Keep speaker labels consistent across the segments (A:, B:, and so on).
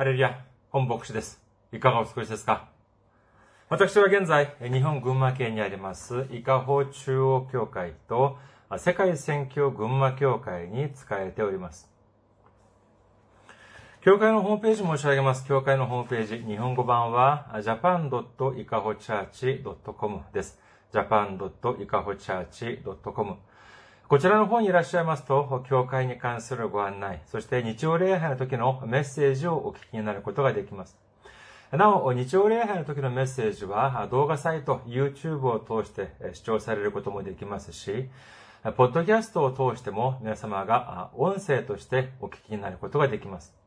A: ハレルヤ、本牧師です。いかがお過ごしですか？私は現在、日本群馬県にあります、伊香保中央教会と世界宣教群馬教会に仕えております。教会のホームページ申し上げます。教会のホームページ、日本語版は japan.ikahochurch.com です。japan.ikahochurch.com こちらの方にいらっしゃいますと、教会に関するご案内、そして日曜礼拝の時のメッセージをお聞きになることができます。なお、日曜礼拝の時のメッセージは動画サイト、YouTube を通して視聴されることもできますし、ポッドキャストを通しても皆様が音声としてお聞きになることができます。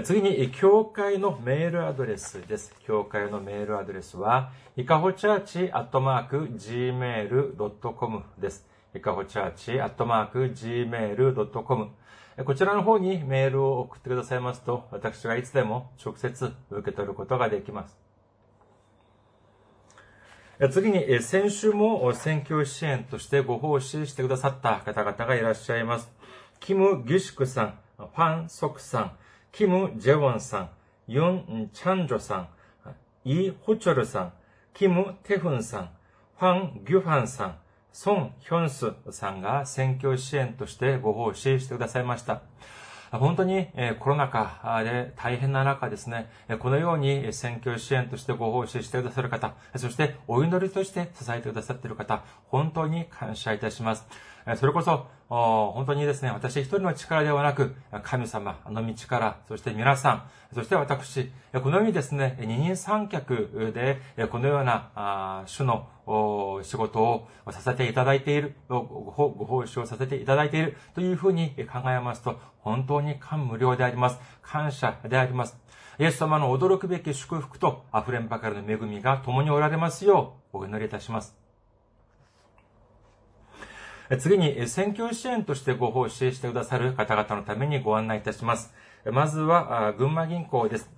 A: 次に、教会のメールアドレスです。教会のメールアドレスは、いかほチャーチアットマーク gmail.com です。いかほチャーチアットマーク gmail.com こちらの方にメールを送ってくださいますと、私がいつでも直接受け取ることができます。次に、先週も選挙支援としてご奉仕してくださった方々がいらっしゃいます。キム・ギュシクさん、ファン・ソクさん、キム・ジェウォンさん、ユン・チャンジョさん、イ・ホチョルさん、キム・テフンさん、ファン・ギュファンさん、ソン・ヒョンスさんが選挙支援としてご奉仕してくださいました。本当にコロナ禍で大変な中ですね、このように選挙支援としてご奉仕してくださる方、そしてお祈りとして支えてくださっている方、本当に感謝いたします。それこそ、本当にですね、私一人の力ではなく、神様の道から、そして皆さん、そして私、このようにですね、二人三脚で、このような種の仕事をさせていただいている、ご奉仕をさせていただいているというふうに考えますと、本当に感無量であります。感謝であります。イエス様の驚くべき祝福と溢れんばかりの恵みが共におられますよう、お祈りいたします。次に、選挙支援としてご奉仕してくださる方々のためにご案内いたします。まずは、群馬銀行です。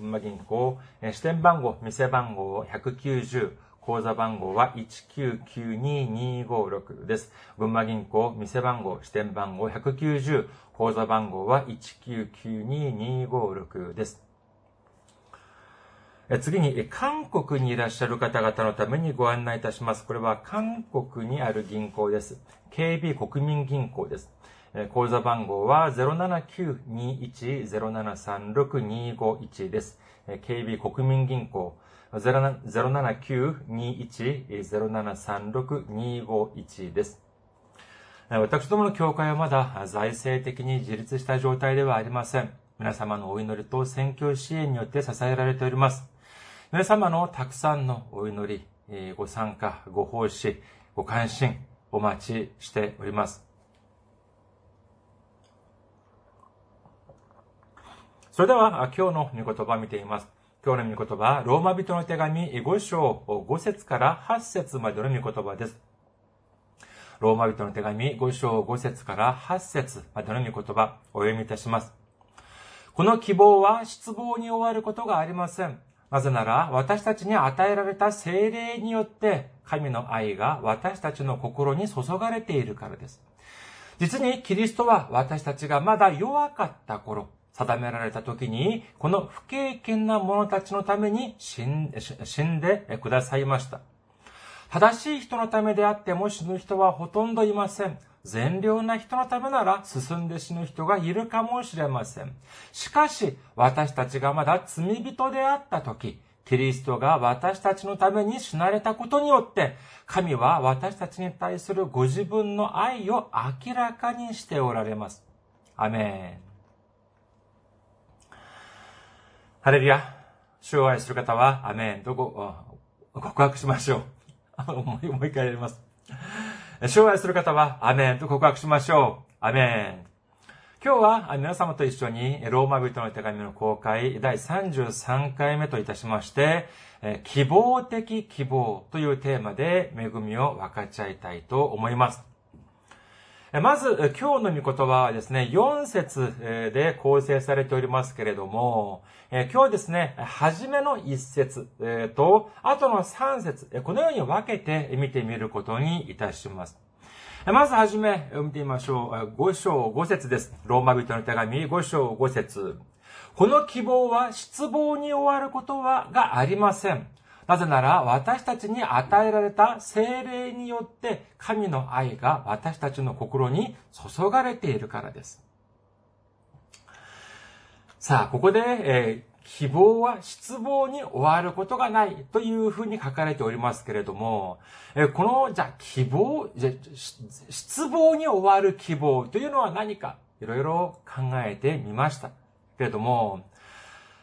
A: 群馬銀行、支店番号、店番号190、口座番号は1992256です。群馬銀行、店番号、支店番号190、口座番号は1992256です。次に、韓国にいらっしゃる方々のためにご案内いたします。これは韓国にある銀行です。KB 国民銀行です。口座番号は079-21-0736-251です。KB 国民銀行079-21-0736-251です。私どもの教会はまだ財政的に自立した状態ではありません。皆様のお祈りと選挙支援によって支えられております。皆様のたくさんのお祈り、ご参加、ご奉仕、ご関心、お待ちしております。それでは今日の御言葉を見ています。今日の御言葉は、ローマ人の手紙5章5節から8節までの御言葉です。ローマ人の手紙5章5節から8節までの御言葉、お読みいたします。この希望は失望に終わることがありません。なぜなら、私たちに与えられた精霊によって、神の愛が私たちの心に注がれているからです。実に、キリストは私たちがまだ弱かった頃、定められた時に、この不経験な者たちのために死んでくださいました。正しい人のためであっても死ぬ人はほとんどいません。善良な人のためなら進んで死ぬ人がいるかもしれません。しかし、私たちがまだ罪人であった時、キリストが私たちのために死なれたことによって、神は私たちに対するご自分の愛を明らかにしておられます。アメン。ハレルヤ。主を愛する方は、アメンとご告白しましょう。もう一回やります。障害する方は、アメンと告白しましょう。アメン。今日は皆様と一緒にローマ人の手紙の公開第33回目といたしまして、希望的希望というテーマで恵みを分かち合いたいと思います。まず、今日の御言葉はですね、4節で構成されておりますけれども、今日ですね、初めの1節と、後の3節このように分けて見てみることにいたします。まずはじめ、見てみましょう。5章5節です。ローマ人の手紙5章5節この希望は失望に終わることは、がありません。なぜなら、私たちに与えられた精霊によって、神の愛が私たちの心に注がれているからです。さあ、ここで、えー、希望は失望に終わることがないというふうに書かれておりますけれども、えー、この、じゃ希望、じゃ失望に終わる希望というのは何か、いろいろ考えてみました。けれども、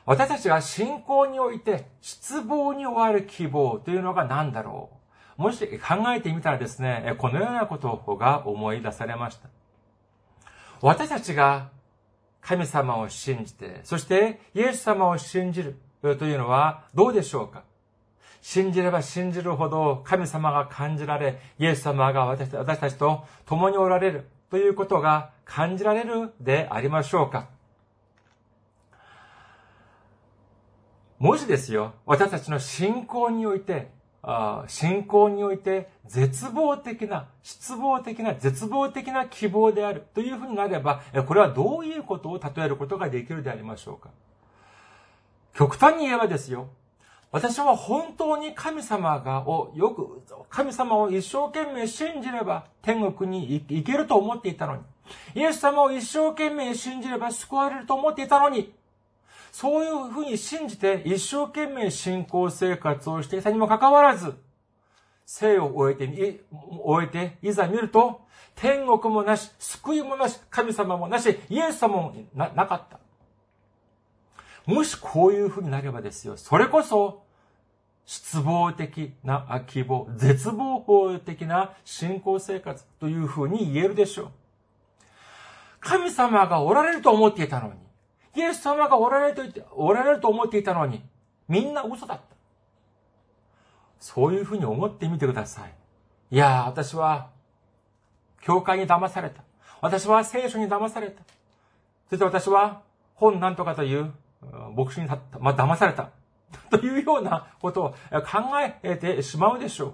A: 私たちが信仰において失望に終わる希望というのが何だろう。もし考えてみたらですね、このようなことが思い出されました。私たちが神様を信じて、そしてイエス様を信じるというのはどうでしょうか。信じれば信じるほど神様が感じられ、イエス様が私たちと共におられるということが感じられるでありましょうか。もしですよ、私たちの信仰において、信仰において絶望的な、失望的な、絶望的な希望である。というふうになれば、これはどういうことを例えることができるでありましょうか。極端に言えばですよ、私は本当に神様が、を、よく、神様を一生懸命信じれば天国に行けると思っていたのに、イエス様を一生懸命信じれば救われると思っていたのに、そういうふうに信じて一生懸命信仰生活をしていたにもかかわらず、生を終えて、終えて、いざ見ると、天国もなし、救いもなし、神様もなし、イエス様もななかった。もしこういうふうになればですよ、それこそ、失望的な希望、絶望法的な信仰生活というふうに言えるでしょう。神様がおられると思っていたのに、イエス様がおられると言って、おられると思っていたのに、みんな嘘だった。そういうふうに思ってみてください。いやー、私は、教会に騙された。私は聖書に騙された。そして私は、本なんとかという、牧師にった、まあ、騙された。というようなことを考えてしまうでしょう。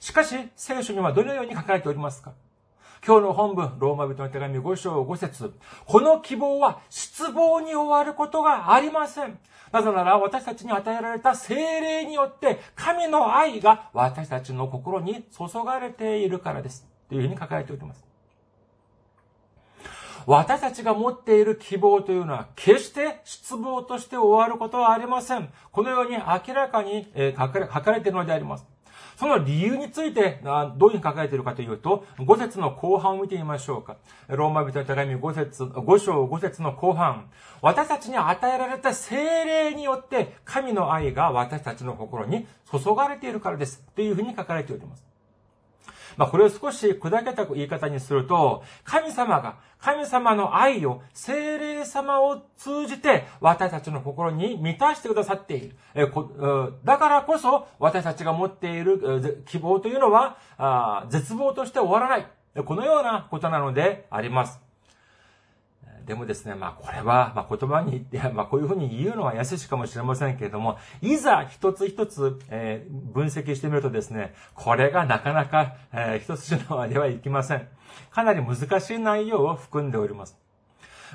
A: しかし、聖書にはどのように書かれておりますか？今日の本文、ローマ人の手紙5章5節この希望は失望に終わることがありません。なぜなら私たちに与えられた精霊によって神の愛が私たちの心に注がれているからです。というふうに書かれております。私たちが持っている希望というのは決して失望として終わることはありません。このように明らかに書かれているのであります。その理由について、どういうふうに書かれているかというと、5節の後半を見てみましょうか。ローマ人の手紙5節、5章5節の後半。私たちに与えられた精霊によって、神の愛が私たちの心に注がれているからです。というふうに書かれております。まあ、これを少し砕けた言い方にすると、神様が、神様の愛を精霊様を通じて私たちの心に満たしてくださっている。えだからこそ私たちが持っている希望というのは、絶望として終わらない。このようなことなのであります。でもですね、まあこれは、まあ言葉に言って、まあこういうふうに言うのは優しいかもしれませんけれども、いざ一つ一つ、えー、分析してみるとですね、これがなかなか、えー、一筋縄ではいきません。かなり難しい内容を含んでおります。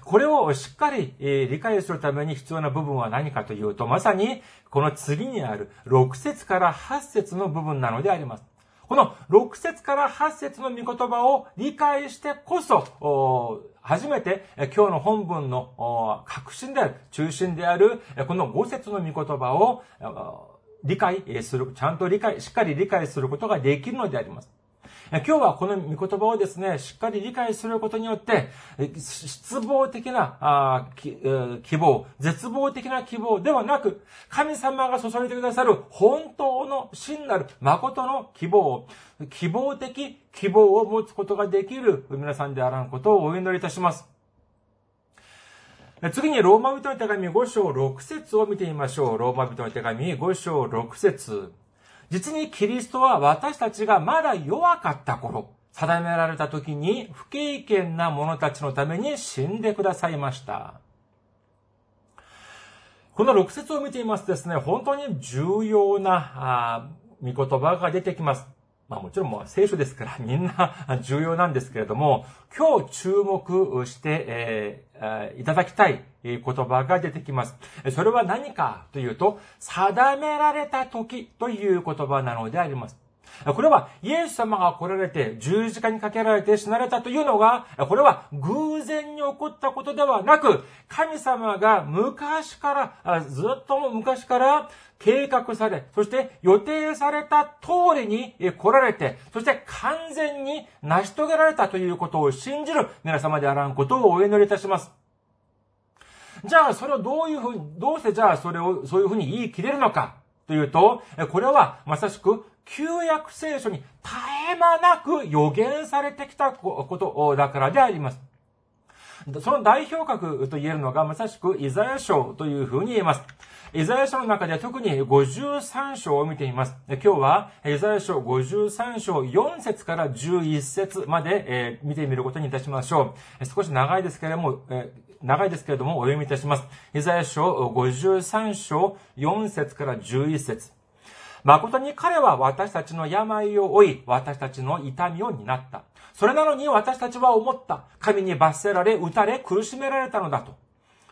A: これをしっかり、え理解するために必要な部分は何かというと、まさにこの次にある6節から8節の部分なのであります。この6節から8節の御言葉を理解してこそ、初めて今日の本文の核心である、中心である、この五節の御言葉を理解する、ちゃんと理解、しっかり理解することができるのであります。今日はこの御言葉をですね、しっかり理解することによって、失望的な希望、絶望的な希望ではなく、神様が注いでくださる本当の真なる誠の希望、希望的希望を持つことができる皆さんであらんことをお祈りいたします。次にローマ人の手紙5章6節を見てみましょう。ローマ人の手紙5章6節実にキリストは私たちがまだ弱かった頃、定められた時に不経験な者たちのために死んでくださいました。この6節を見ていますとですね、本当に重要なあ、見言葉が出てきます。まあもちろんもう聖書ですから みんな重要なんですけれども、今日注目して、えー、いただきたい言葉が出てきます。それは何かというと、定められた時という言葉なのであります。これはイエス様が来られて十字架にかけられて死なれたというのが、これは偶然に起こったことではなく、神様が昔から、ずっと昔から計画され、そして予定された通りに来られて、そして完全に成し遂げられたということを信じる皆様であらんことをお祈りいたします。じゃあ、それをどういうふうに、どうしてじゃあそれを、そういうふうに言い切れるのかというと、これはまさしく旧約聖書に絶え間なく予言されてきたことだからであります。その代表格と言えるのがまさしくイザヤ書というふうに言えます。イザヤ書の中で特に53章を見ています。今日はイザヤ書53章4節から11節まで見てみることにいたしましょう。少し長いですけれども、長いですけれどもお読みいたします。イザヤ書53章4節から11節誠に彼は私たちの病を負い、私たちの痛みを担った。それなのに私たちは思った。神に罰せられ、打たれ、苦しめられたのだと。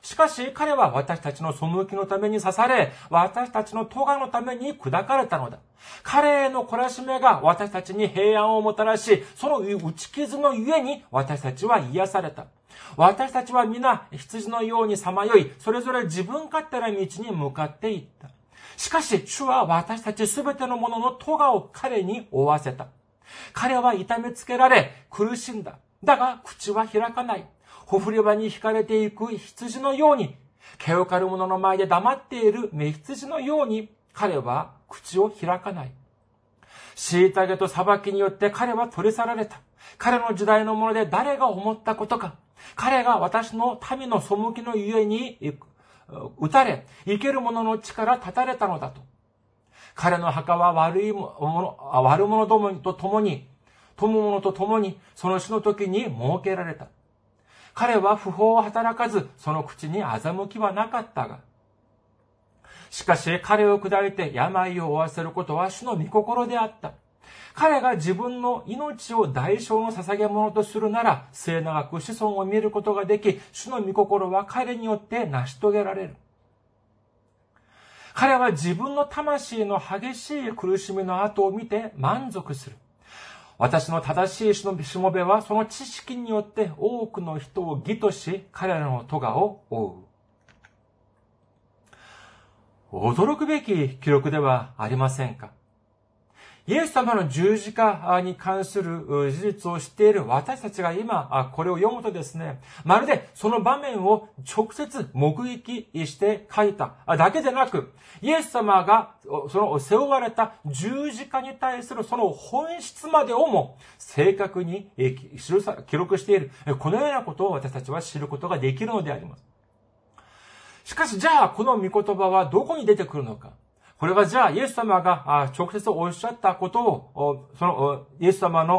A: しかし彼は私たちの背きのために刺され、私たちの咎のために砕かれたのだ。彼への懲らしめが私たちに平安をもたらし、その打ち傷のゆえに私たちは癒された。私たちは皆羊のようにさまよい、それぞれ自分勝手な道に向かっていった。しかし、主は私たちすべてのものの咎を彼に負わせた。彼は痛めつけられ、苦しんだ。だが、口は開かない。ほふり場に惹かれていく羊のように、毛を刈る者の前で黙っている目羊のように、彼は口を開かない。虐げと裁きによって彼は取り去られた。彼の時代のもので誰が思ったことか。彼が私の民の背きのゆえに撃たれ、生ける者の力立たれたのだと。彼の墓は悪いもの、悪者どもと共に、友者と共に、その死の時に設けられた。彼は不法を働かず、その口に欺きはなかったが。しかし彼を砕いて病を負わせることは主の御心であった。彼が自分の命を代償の捧げ物とするなら、末永く子孫を見ることができ、主の御心は彼によって成し遂げられる。彼は自分の魂の激しい苦しみの後を見て満足する。私の正しいしのしもべはその知識によって多くの人を義とし、彼らの咎を負う。驚くべき記録ではありませんか？イエス様の十字架に関する事実を知っている私たちが今、これを読むとですね、まるでその場面を直接目撃して書いただけでなく、イエス様がその背負われた十字架に対するその本質までをも正確に記録している、このようなことを私たちは知ることができるのであります。しかし、じゃあ、この御言葉はどこに出てくるのかこれはじゃあ、イエス様が直接おっしゃったことを、その、イエス様の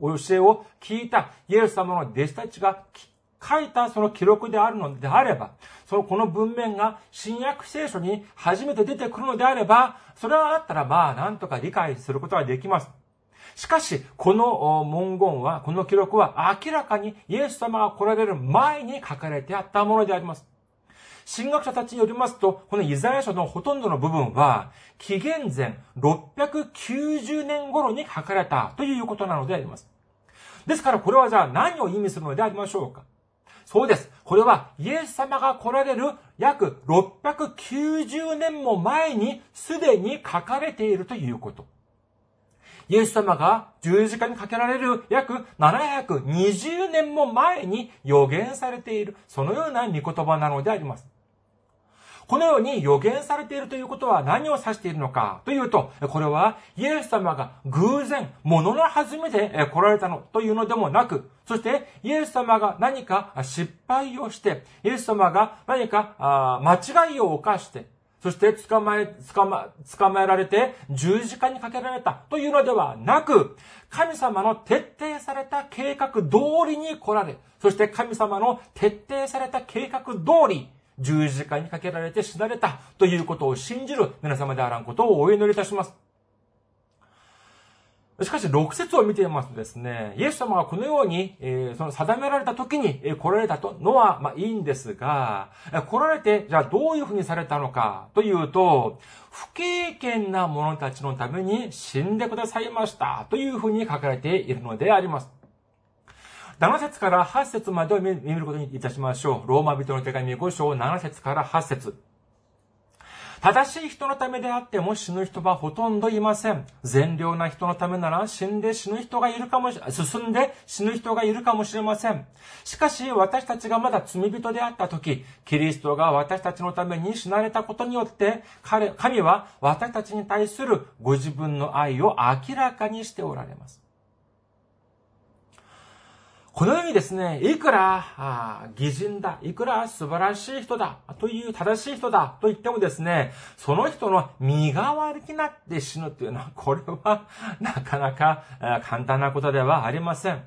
A: お教えを聞いたイエス様の弟子たちが書いたその記録であるのであれば、そのこの文面が新約聖書に初めて出てくるのであれば、それはあったらまあ、なんとか理解することができます。しかし、この文言は、この記録は明らかにイエス様が来られる前に書かれてあったものであります。神学者たちによりますと、このイザヤ書のほとんどの部分は、紀元前690年頃に書かれたということなのであります。ですからこれはじゃあ何を意味するのでありましょうかそうです。これはイエス様が来られる約690年も前にすでに書かれているということ。イエス様が十字架にかけられる約720年も前に予言されている、そのような御言葉なのであります。このように予言されているということは何を指しているのかというと、これはイエス様が偶然、物の弾みで来られたのというのでもなく、そしてイエス様が何か失敗をして、イエス様が何か間違いを犯して、そして捕まえ、捕ま、捕まえられて十字架にかけられたというのではなく、神様の徹底された計画通りに来られ、そして神様の徹底された計画通り、十字架にかけられて死なれたということを信じる皆様であらんことをお祈りいたします。しかし、6節を見ていますとですね、イエス様がこのように、えー、その定められた時に、来られたとのは、まあいいんですが、来られて、じゃあどういうふうにされたのかというと、不経験な者たちのために死んでくださいましたというふうに書かれているのであります。7節から8節までを見ることにいたしましょう。ローマ人の手紙5章7節から8節正しい人のためであっても死ぬ人はほとんどいません。善良な人のためなら死んで死ぬ人がいるかもし、進んで死ぬ人がいるかもしれません。しかし私たちがまだ罪人であった時、キリストが私たちのために死なれたことによって、神は私たちに対するご自分の愛を明らかにしておられます。このようにですね、いくら、あ偽人だ、いくら素晴らしい人だ、という正しい人だ、と言ってもですね、その人の身代わりになって死ぬというのは、これは、なかなか簡単なことではありません。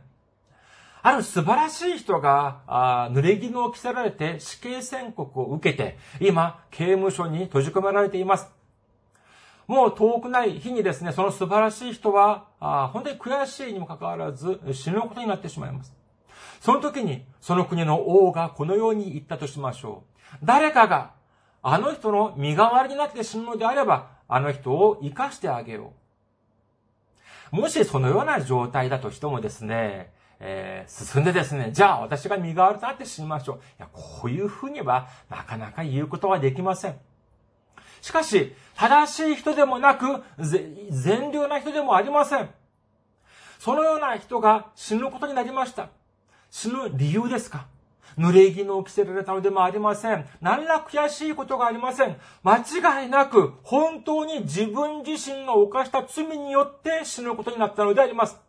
A: ある素晴らしい人が、あ濡れ衣を着せられて死刑宣告を受けて、今、刑務所に閉じ込められています。もう遠くない日にですね、その素晴らしい人は、あ本当に悔しいにもかかわらず死ぬことになってしまいます。その時に、その国の王がこのように言ったとしましょう。誰かが、あの人の身代わりになって死ぬのであれば、あの人を生かしてあげよう。もしそのような状態だとしてもですね、えー、進んでですね、じゃあ私が身代わりとなって死にましょう。いや、こういうふうにはなかなか言うことはできません。しかし、正しい人でもなく、善良な人でもありません。そのような人が死ぬことになりました。死ぬ理由ですか？濡れ衣を着せられたのでもありません。何ら悔しいことがありません。間違いなく、本当に自分自身が犯した罪によって死ぬことになったのであります。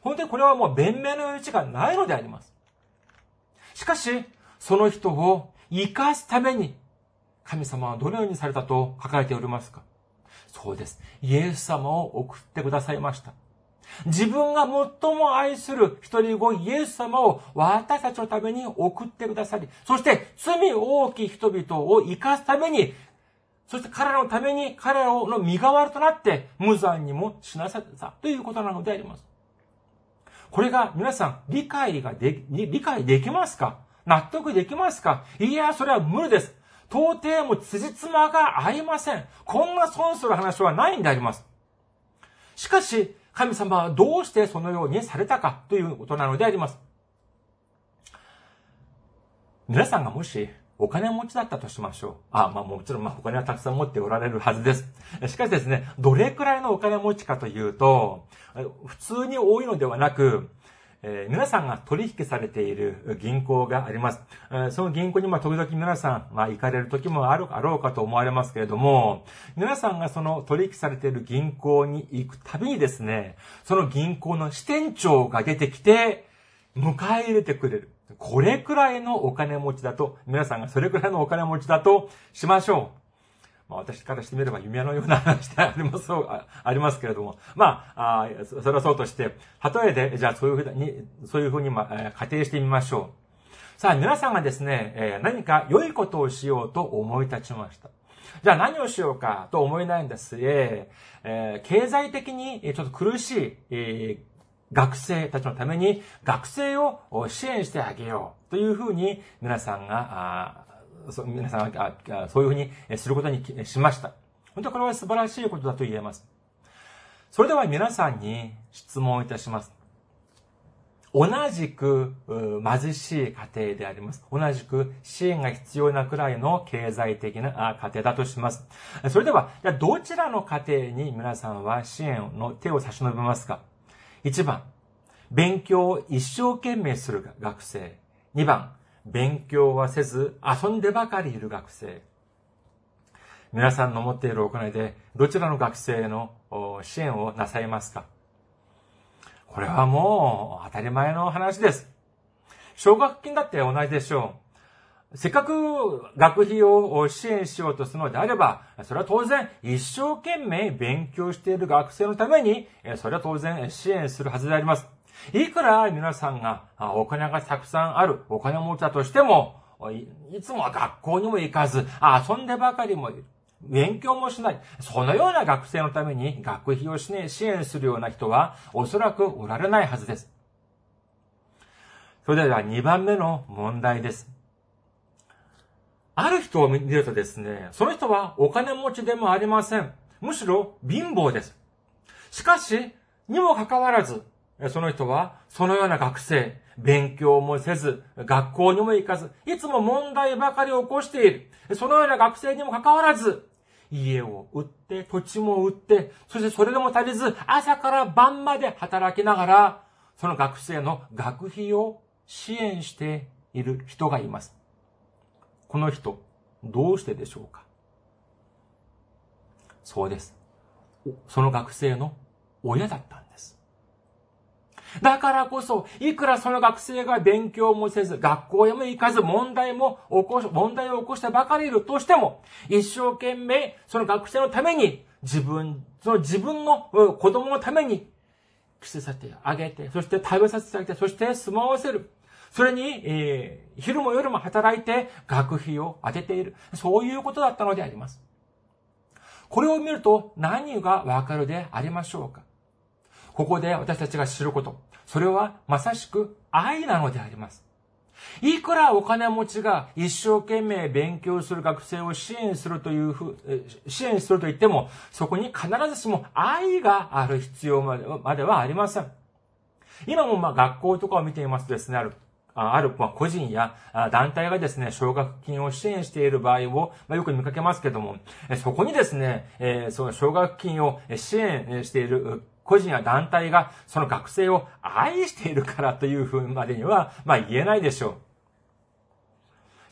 A: 本当にこれはもう弁明の余地がないのであります。しかし、その人を生かすために、神様はどのようにされたと書かれておりますか？そうです。イエス様を送ってくださいました。自分が最も愛する一人子イエス様を私たちのために送ってくださり、そして罪大きい人々を生かすために、そして彼らのために彼らの身代わりとなって無残にも死なせたということなのであります。これが皆さん理解がで、理解できますか？納得できますか？いや、それは無理です。到底も辻褄が合いません。こんな損する話はないんであります。しかし、神様はどうしてそのようにされたかということなのであります。皆さんがもしお金持ちだったとしましょう。あ、まあもちろんまあお金はたくさん持っておられるはずです。しかしですね、どれくらいのお金持ちかというと、普通に多いのではなく、えー、皆さんが取引されている銀行があります。えー、その銀行にま時々皆さん、まあ行かれる時もある、あろうかと思われますけれども、皆さんがその取引されている銀行に行くたびにですね、その銀行の支店長が出てきて、迎え入れてくれる。これくらいのお金持ちだと、皆さんがそれくらいのお金持ちだとしましょう。まあ、私からしてみれば夢のような話であります、ありますけれども、まあ、あそれはそうとして、例えで、じゃあそういうふうに、そういうふうに、まあ、仮定してみましょう。さあ、皆さんがですね、え何か良いことをしようと思い立ちました。じゃあ何をしようかと思いないんです。えー、経済的にちょっと苦しい、えー、学生たちのために学生を支援してあげようというふうに皆さんがそ皆さんそういうふうにすることにしました。本当これは素晴らしいことだと言えます。それでは皆さんに質問いたします。同じく貧しい家庭であります。同じく支援が必要なくらいの経済的な家庭だとします。それでは、どちらの家庭に皆さんは支援の手を差し伸べますか ?1 番、勉強を一生懸命する学生。2番、勉強はせず遊んでばかりいる学生。皆さんの持っているお金でどちらの学生の支援をなさいますか？これはもう当たり前の話です。奨学金だって同じでしょう。せっかく学費を支援しようとするのであれば、それは当然一生懸命勉強している学生のために、それは当然支援するはずであります。いくら皆さんがお金がたくさんある、お金持ちだとしても、いつもは学校にも行かず、遊んでばかりもいる。勉強もしない。そのような学生のために学費を支援するような人はおそらくおられないはずです。それでは2番目の問題です。ある人を見るとですね、その人はお金持ちでもありません。むしろ貧乏です。しかし、にもかかわらず、その人はそのような学生、勉強もせず、学校にも行かず、いつも問題ばかり起こしている。そのような学生にもかかわらず、家を売って、土地も売って、そしてそれでも足りず、朝から晩まで働きながら、その学生の学費を支援している人がいます。この人、どうしてでしょうか？そうです。その学生の親だったんです。だからこそ、いくらその学生が勉強もせず、学校へも行かず、問題も起こし、問題を起こしてばかりいるとしても、一生懸命、その学生のために、自分、その自分の子供のために、着せさせてあげて、そして食べさせてあげて、そして住まわせる。それに、えー、昼も夜も働いて学費を当てている。そういうことだったのであります。これを見ると何がわかるでありましょうか？ここで私たちが知ること。それはまさしく愛なのであります。いくらお金持ちが一生懸命勉強する学生を支援するというふう、支援すると言っても、そこに必ずしも愛がある必要まではありません。今もまあ学校とかを見ていますとですね、あるある個人や団体がですね、奨学金を支援している場合を、ま、よく見かけますけども、そこにですね、その奨学金を支援している個人や団体がその学生を愛しているからというふうまでには、まあ言えないでしょう。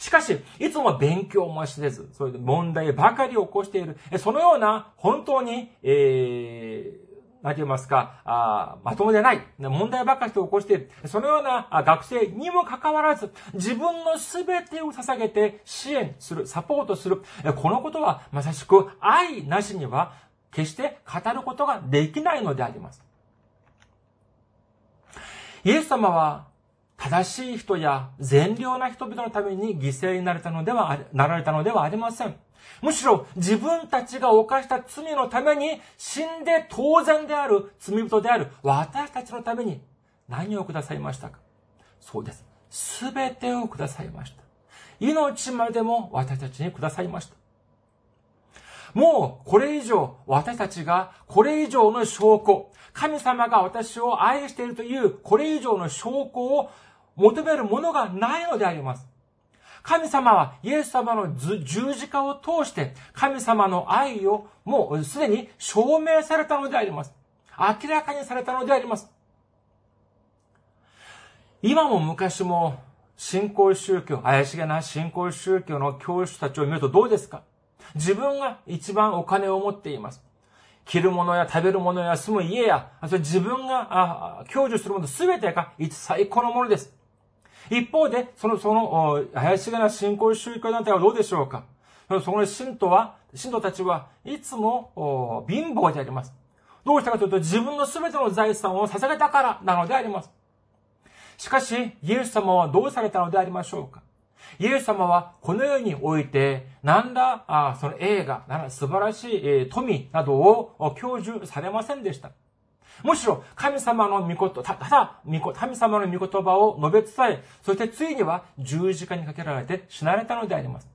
A: しかし、いつも勉強もせず、そういう問題ばかり起こしている、そのような本当に、えー、何て言いますか、あまともでない、問題ばかりと起こしている、そのような学生にもかかわらず、自分の全てを捧げて支援する、サポートする、このことはまさしく愛なしには決して語ることができないのであります。イエス様は正しい人や善良な人々のために犠牲になれたのでは、なられたのではありません。むしろ自分たちが犯した罪のために死んで当然である罪人である私たちのために何をくださいましたか？そうです。すべてをくださいました。命までも私たちにくださいました。もうこれ以上私たちがこれ以上の証拠、神様が私を愛しているというこれ以上の証拠を求めるものがないのであります。神様はイエス様の十字架を通して神様の愛をもうすでに証明されたのであります。明らかにされたのであります。今も昔も信仰宗教、怪しげな信仰宗教の教師たちを見るとどうですか？自分が一番お金を持っています。着るものや食べるものや住む家や、それ自分が享受するもの全てが最高のものです。一方で、その、その、怪しげな信仰宗教団体はどうでしょうか？その信徒は、信徒たちはいつも貧乏であります。どうしたかというと、自分の全ての財産を捧げたからなのであります。しかし、イエス様はどうされたのでありましょうか？イエス様はこの世において、何ら、あその映画、素晴らしい、え、富などを享受されませんでした。むしろ神様の御言、ただ、神様の御言葉を述べ伝え、そしてついには十字架にかけられて死なれたのであります。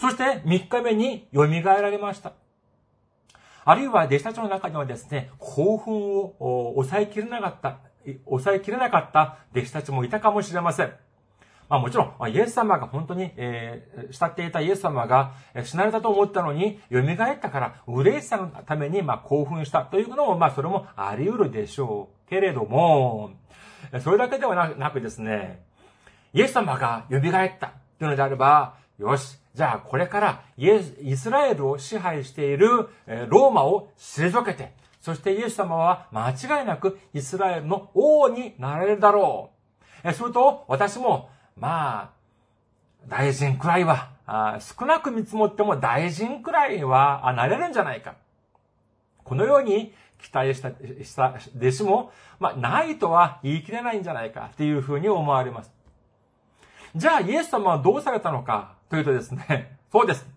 A: そして三日目に蘇られました。あるいは弟子たちの中にはですね、興奮を抑えきれなかった、抑えきれなかった弟子たちもいたかもしれません。まあもちろん、イエス様が本当に、えー、慕っていたイエス様が死なれたと思ったのに、蘇ったから、嬉しさのために、まあ興奮したというのも、まあそれもあり得るでしょう。けれども、それだけではなくですね、イエス様が蘇ったというのであれば、よし、じゃあこれからイエス、イスラエルを支配しているローマを退けて、そしてイエス様は間違いなくイスラエルの王になられるだろう。すると、私もまあ、大臣くらいは、あ少なく見積もっても大臣くらいはなれるんじゃないか。このように期待した、した弟子も、まあ、ないとは言い切れないんじゃないかっていうふうに思われます。じゃあ、イエス様はどうされたのかというとですね、そうです。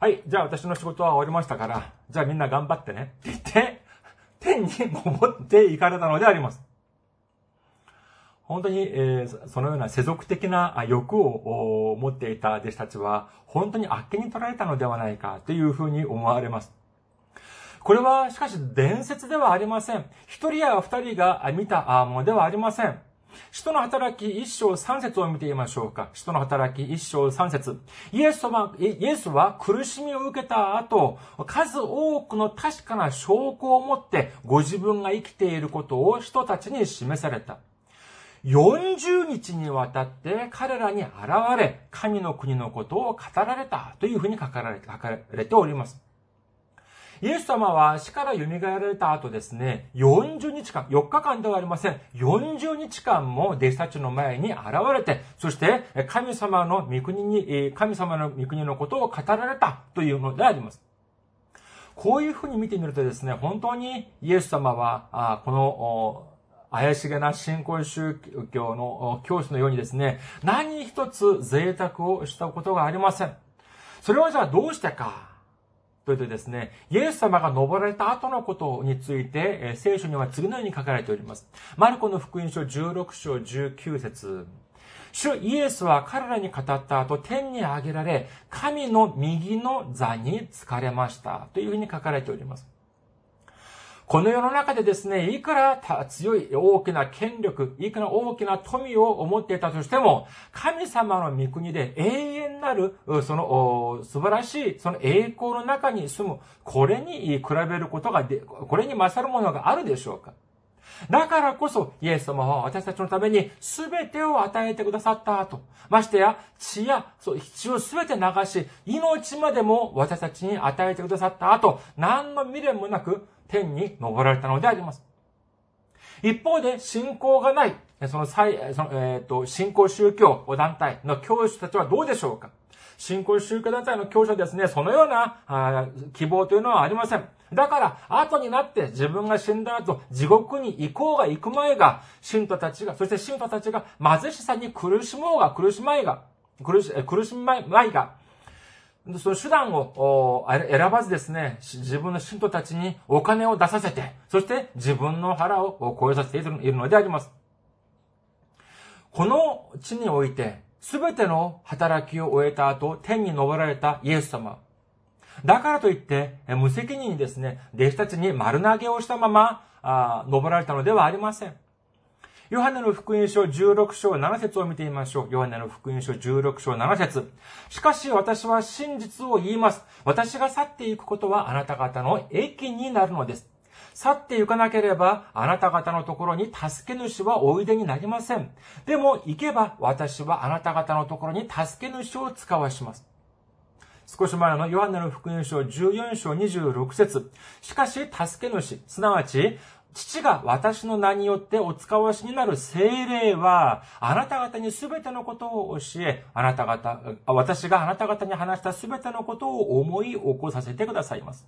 A: はい、じゃあ私の仕事は終わりましたから、じゃあみんな頑張ってねって言って、天に登って行かれたのであります。本当に、えー、そのような世俗的な欲を持っていた弟子たちは、本当にあっけに取られたのではないかというふうに思われます。これは、しかし伝説ではありません。一人や二人が見たものではありません。使徒の働き一章三節を見てみましょうか。使徒の働き一章三節。イエスは、イエスは苦しみを受けた後、数多くの確かな証拠を持ってご自分が生きていることを人たちに示された。40日にわたって彼らに現れ、神の国のことを語られたというふうに書かれ書かれております。イエス様は死から蘇られた後ですね、40日間、4日間ではありません。40日間も弟子たちの前に現れて、そして神様の御国に、神様の御国のことを語られたというのであります。こういうふうに見てみるとですね、本当にイエス様は、この、怪しげな信仰宗教の教師のようにですね、何一つ贅沢をしたことがありません。それはじゃあどうしてか？というとですね、イエス様が登られた後のことについて、聖書には次のように書かれております。マルコの福音書16章19節主イエスは彼らに語った後、天に上げられ、神の右の座に疲れました。というふうに書かれております。この世の中でですね、いくら強い大きな権力、いくら大きな富を持っていたとしても、神様の御国で永遠なる、その素晴らしい、その栄光の中に住む、これに比べることがで、これに勝るものがあるでしょうか。だからこそ、イエス様は私たちのために全てを与えてくださった後、ましてや血や、そう、血を全て流し、命までも私たちに与えてくださった後、何の未練もなく、天に昇られたのであります。一方で、信仰がない、その際、その、えっ、ー、と、信仰宗教団体の教師たちはどうでしょうか信仰宗教団体の教師はですね、そのようなあ希望というのはありません。だから、後になって自分が死んだ後、地獄に行こうが行く前が、信徒たちが、そして信徒たちが貧しさに苦しもうが苦しまいが、苦し、苦しまいが、その手段を選ばずですね、自分の信徒たちにお金を出させて、そして自分の腹を超えさせているのであります。この地において、すべての働きを終えた後、天に昇られたイエス様。だからといって、無責任にですね、弟子たちに丸投げをしたまま、あ登られたのではありません。ヨハネの福音書16章7節を見てみましょう。ヨハネの福音書16章7節しかし私は真実を言います。私が去っていくことはあなた方の益になるのです。去って行かなければ、あなた方のところに助け主はおいでになりません。でも、行けば、私はあなた方のところに助け主を使わします。少し前のヨハネの福音書14章26節しかし、助け主、すなわち、父が私の名によってお使わしになる精霊は、あなた方にすべてのことを教え、あなた方、私があなた方に話したすべてのことを思い起こさせてくださいます。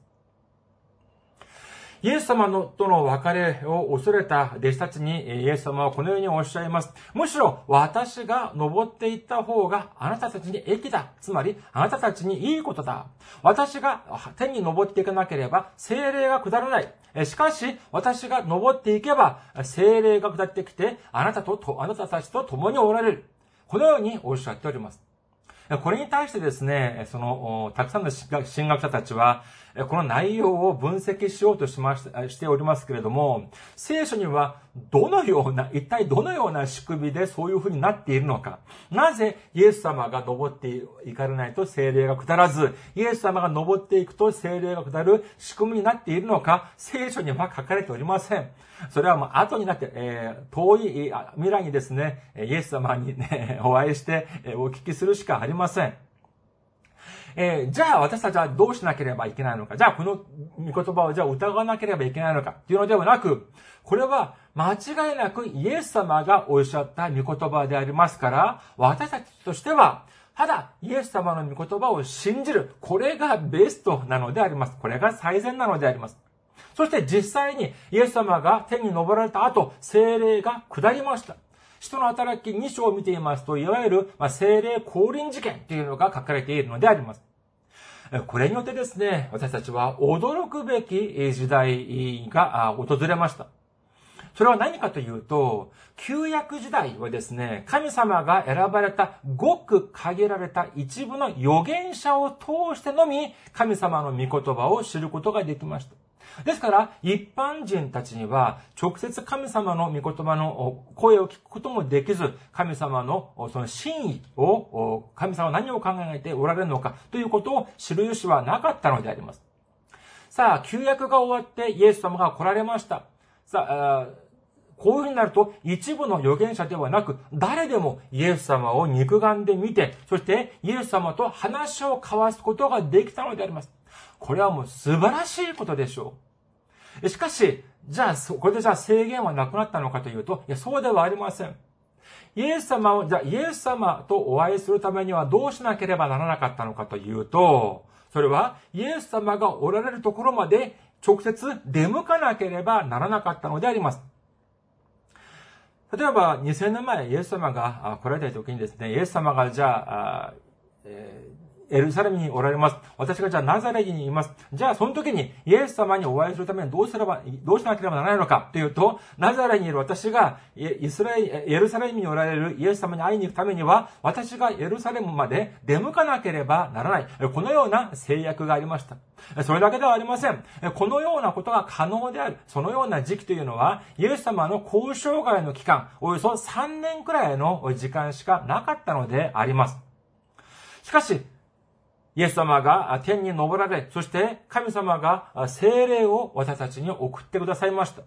A: イエス様のとの別れを恐れた弟子たちにイエス様はこのようにおっしゃいます。むしろ私が登っていった方があなたたちに益だ。つまりあなたたちにいいことだ。私が天に登っていかなければ精霊が下らない。しかし、私が登っていけば、精霊が下ってきて、あなたと、あなたたちと共におられる。このようにおっしゃっております。これに対してですね、その、たくさんの神学者たちは、この内容を分析しようとしまし、しておりますけれども、聖書にはどのような、一体どのような仕組みでそういうふうになっているのか。なぜイエス様が登っていかれないと精霊が下らず、イエス様が登っていくと精霊が下る仕組みになっているのか、聖書には書かれておりません。それはもう後になって、えー、遠い未来にですね、イエス様にね、お会いして、お聞きするしかありません。えー、じゃあ私たちはどうしなければいけないのか。じゃあこの御言葉をじゃあ疑わなければいけないのか。っていうのではなく、これは間違いなくイエス様がおっしゃった御言葉でありますから、私たちとしては、ただ、イエス様の御言葉を信じる。これがベストなのであります。これが最善なのであります。そして実際にイエス様が天に昇られた後、精霊が下りました。人の働き2章を見ていますと、いわゆる、ま精霊降臨事件というのが書かれているのであります。これによってですね、私たちは驚くべき時代が訪れました。それは何かというと、旧約時代はですね、神様が選ばれたごく限られた一部の預言者を通してのみ、神様の御言葉を知ることができました。ですから、一般人たちには、直接神様の御言葉の声を聞くこともできず、神様のその真意を、神様は何を考えておられるのかということを知る由はなかったのであります。さあ、旧約が終わってイエス様が来られました。さあ、こういうふうになると、一部の預言者ではなく、誰でもイエス様を肉眼で見て、そしてイエス様と話を交わすことができたのであります。これはもう素晴らしいことでしょう。しかし、じゃあ、そこでじゃあ制限はなくなったのかというと、いや、そうではありません。イエス様を、じゃあ、イエス様とお会いするためにはどうしなければならなかったのかというと、それは、イエス様がおられるところまで直接出向かなければならなかったのであります。例えば、2000年前、イエス様が来られた時にですね、イエス様がじゃあ、えーエルサレムにおられます。私がじゃあナザレにいます。じゃあその時にイエス様にお会いするためにどうすれば、どうしなければならないのかというと、ナザレにいる私がイスラエエルサレムにおられるイエス様に会いに行くためには、私がエルサレムまで出向かなければならない。このような制約がありました。それだけではありません。このようなことが可能である。そのような時期というのは、イエス様の交渉外の期間、およそ3年くらいの時間しかなかったのであります。しかし、イエス様が天に昇られ、そして神様が精霊を私たちに送ってくださいました。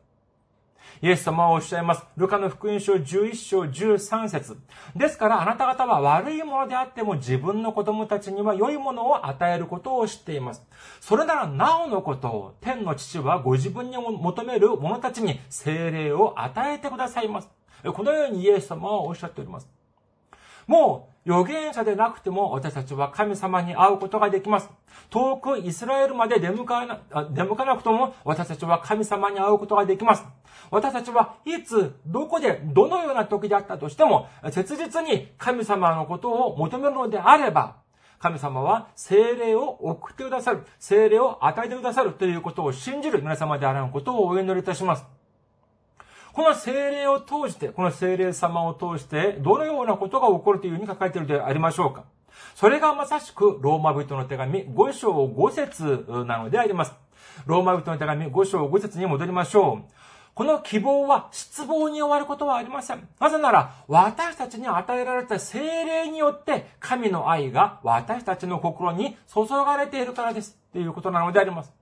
A: イエス様はおっしゃいます。ルカの福音書11章13節ですからあなた方は悪いものであっても自分の子供たちには良いものを与えることを知っています。それならなおのことを天の父はご自分に求める者たちに精霊を与えてくださいます。このようにイエス様はおっしゃっております。もう預言者でなくても私たちは神様に会うことができます。遠くイスラエルまで出向かな出向かなくとも私たちは神様に会うことができます。私たちはいつ、どこで、どのような時であったとしても、切実に神様のことを求めるのであれば、神様は精霊を送ってくださる、精霊を与えてくださるということを信じる皆様であらんことをお祈りいたします。この精霊を通して、この精霊様を通して、どのようなことが起こるというふうに書かれているでありましょうかそれがまさしく、ローマ人の手紙5章5節なのであります。ローマ人の手紙5章5節に戻りましょう。この希望は失望に終わることはありません。なぜなら、私たちに与えられた精霊によって、神の愛が私たちの心に注がれているからです。ということなのであります。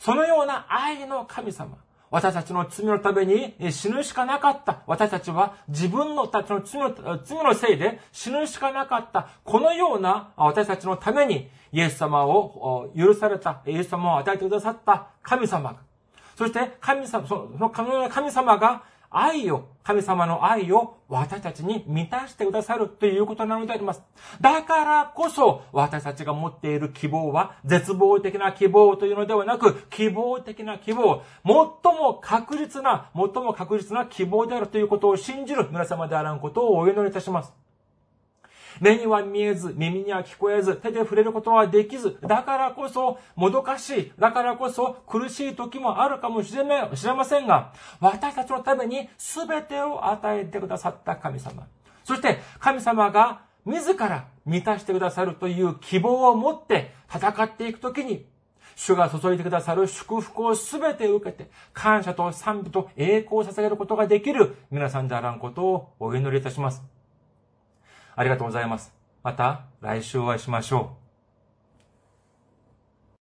A: そのような愛の神様。私たちの罪のために死ぬしかなかった。私たちは自分のたちの罪の罪のせいで死ぬしかなかった。このような私たちのためにイエス様を許された、イエス様を与えてくださった神様。そして神様、その神様が愛を、神様の愛を私たちに満たしてくださるということなのであります。だからこそ、私たちが持っている希望は、絶望的な希望というのではなく、希望的な希望、最も確実な、最も確実な希望であるということを信じる皆様であらんことをお祈りいたします。目には見えず、耳には聞こえず、手で触れることはできず、だからこそ、もどかしい、だからこそ苦しい時もあるかもしれませんが、私たちのために全てを与えてくださった神様。そして、神様が自ら満たしてくださるという希望を持って戦っていくときに、主が注いでくださる祝福をすべて受けて、感謝と賛美と栄光を捧げることができる皆さんであらんことをお祈りいたします。ありがとうございます。また来週お会いしましょう。